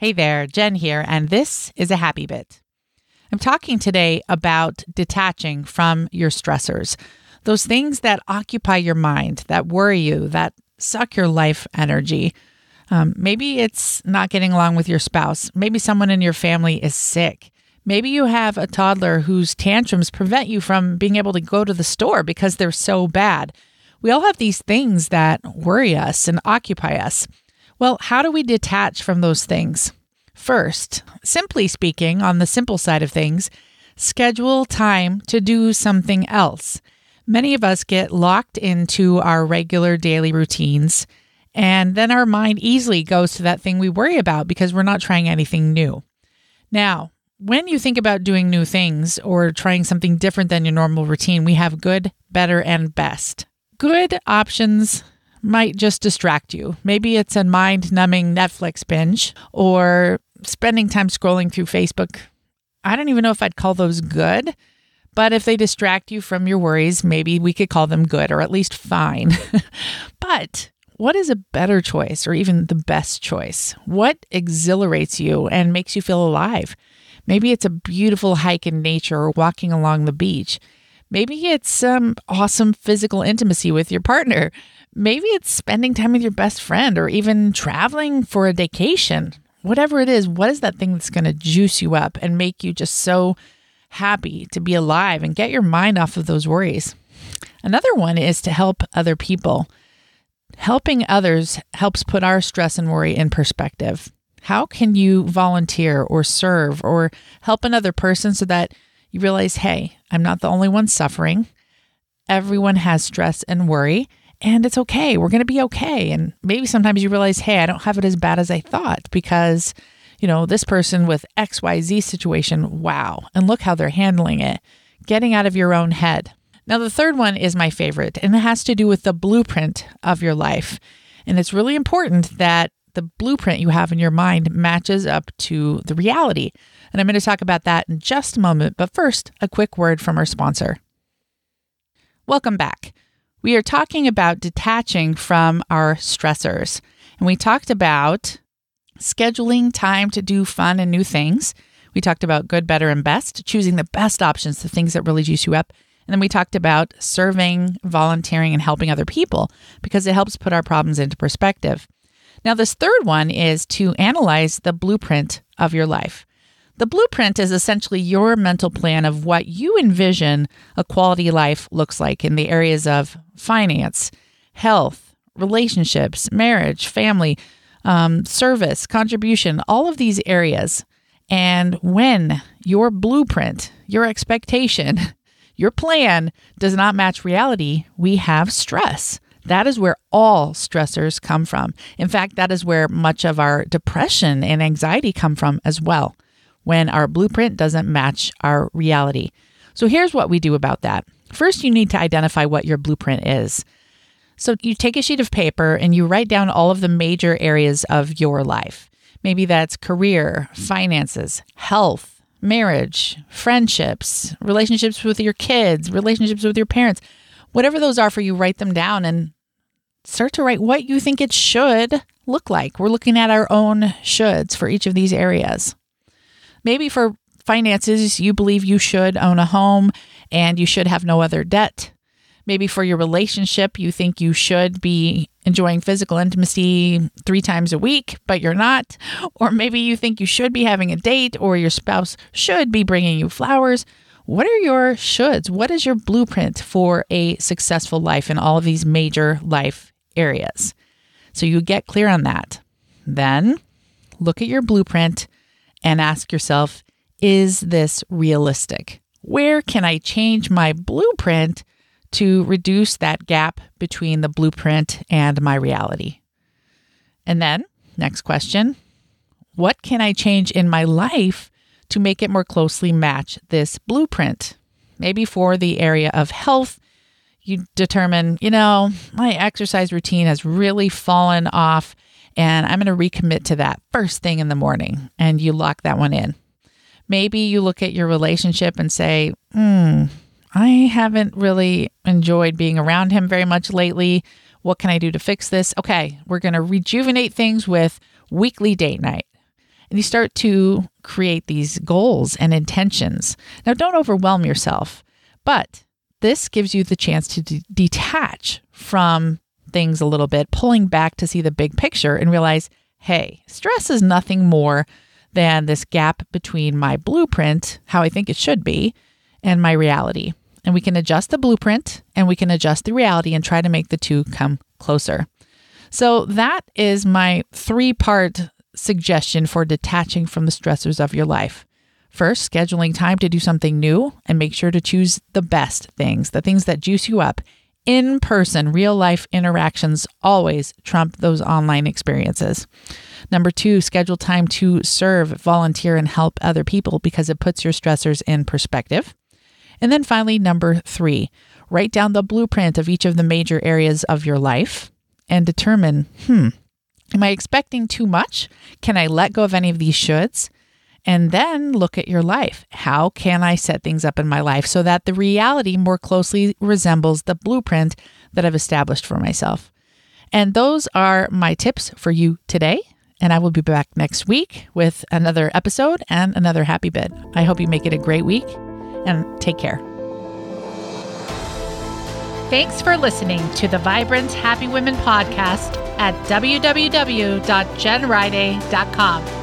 Hey there, Jen here, and this is a happy bit. I'm talking today about detaching from your stressors, those things that occupy your mind, that worry you, that suck your life energy. Um, maybe it's not getting along with your spouse. Maybe someone in your family is sick. Maybe you have a toddler whose tantrums prevent you from being able to go to the store because they're so bad. We all have these things that worry us and occupy us. Well, how do we detach from those things? First, simply speaking, on the simple side of things, schedule time to do something else. Many of us get locked into our regular daily routines, and then our mind easily goes to that thing we worry about because we're not trying anything new. Now, when you think about doing new things or trying something different than your normal routine, we have good, better, and best. Good options might just distract you. Maybe it's a mind numbing Netflix binge or spending time scrolling through Facebook. I don't even know if I'd call those good, but if they distract you from your worries, maybe we could call them good or at least fine. but what is a better choice or even the best choice? What exhilarates you and makes you feel alive? Maybe it's a beautiful hike in nature or walking along the beach. Maybe it's some awesome physical intimacy with your partner. Maybe it's spending time with your best friend or even traveling for a vacation. Whatever it is, what is that thing that's going to juice you up and make you just so happy to be alive and get your mind off of those worries? Another one is to help other people. Helping others helps put our stress and worry in perspective. How can you volunteer or serve or help another person so that you realize, hey, I'm not the only one suffering. Everyone has stress and worry, and it's okay. We're going to be okay. And maybe sometimes you realize, hey, I don't have it as bad as I thought because, you know, this person with XYZ situation, wow. And look how they're handling it, getting out of your own head. Now, the third one is my favorite, and it has to do with the blueprint of your life. And it's really important that the blueprint you have in your mind matches up to the reality. And I'm going to talk about that in just a moment. But first, a quick word from our sponsor. Welcome back. We are talking about detaching from our stressors. And we talked about scheduling time to do fun and new things. We talked about good, better, and best, choosing the best options, the things that really juice you up. And then we talked about serving, volunteering, and helping other people because it helps put our problems into perspective. Now, this third one is to analyze the blueprint of your life. The blueprint is essentially your mental plan of what you envision a quality life looks like in the areas of finance, health, relationships, marriage, family, um, service, contribution, all of these areas. And when your blueprint, your expectation, your plan does not match reality, we have stress. That is where all stressors come from. In fact, that is where much of our depression and anxiety come from as well, when our blueprint doesn't match our reality. So here's what we do about that. First, you need to identify what your blueprint is. So you take a sheet of paper and you write down all of the major areas of your life. Maybe that's career, finances, health, marriage, friendships, relationships with your kids, relationships with your parents whatever those are for you, write them down and start to write what you think it should look like. We're looking at our own shoulds for each of these areas. Maybe for finances, you believe you should own a home and you should have no other debt. Maybe for your relationship, you think you should be enjoying physical intimacy three times a week, but you're not. Or maybe you think you should be having a date or your spouse should be bringing you flowers. What are your shoulds? What is your blueprint for a successful life in all of these major life areas? So you get clear on that. Then look at your blueprint and ask yourself is this realistic? Where can I change my blueprint to reduce that gap between the blueprint and my reality? And then, next question what can I change in my life to make it more closely match this blueprint. Maybe for the area of health, you determine, you know, my exercise routine has really fallen off and I'm going to recommit to that first thing in the morning and you lock that one in. Maybe you look at your relationship and say, hmm, I haven't really enjoyed being around him very much lately. What can I do to fix this? Okay, we're going to rejuvenate things with weekly date night. And you start to create these goals and intentions. Now, don't overwhelm yourself, but this gives you the chance to de- detach from things a little bit, pulling back to see the big picture and realize hey, stress is nothing more than this gap between my blueprint, how I think it should be, and my reality. And we can adjust the blueprint and we can adjust the reality and try to make the two come closer. So, that is my three part suggestion for detaching from the stressors of your life. First, scheduling time to do something new and make sure to choose the best things, the things that juice you up. In person, real life interactions always trump those online experiences. Number two, schedule time to serve, volunteer, and help other people because it puts your stressors in perspective. And then finally, number three, write down the blueprint of each of the major areas of your life and determine hmm, am I expecting too much? Can I let go of any of these shoulds? And then look at your life. How can I set things up in my life so that the reality more closely resembles the blueprint that I've established for myself? And those are my tips for you today. And I will be back next week with another episode and another happy bit. I hope you make it a great week and take care. Thanks for listening to the Vibrant Happy Women podcast at www.jenriday.com.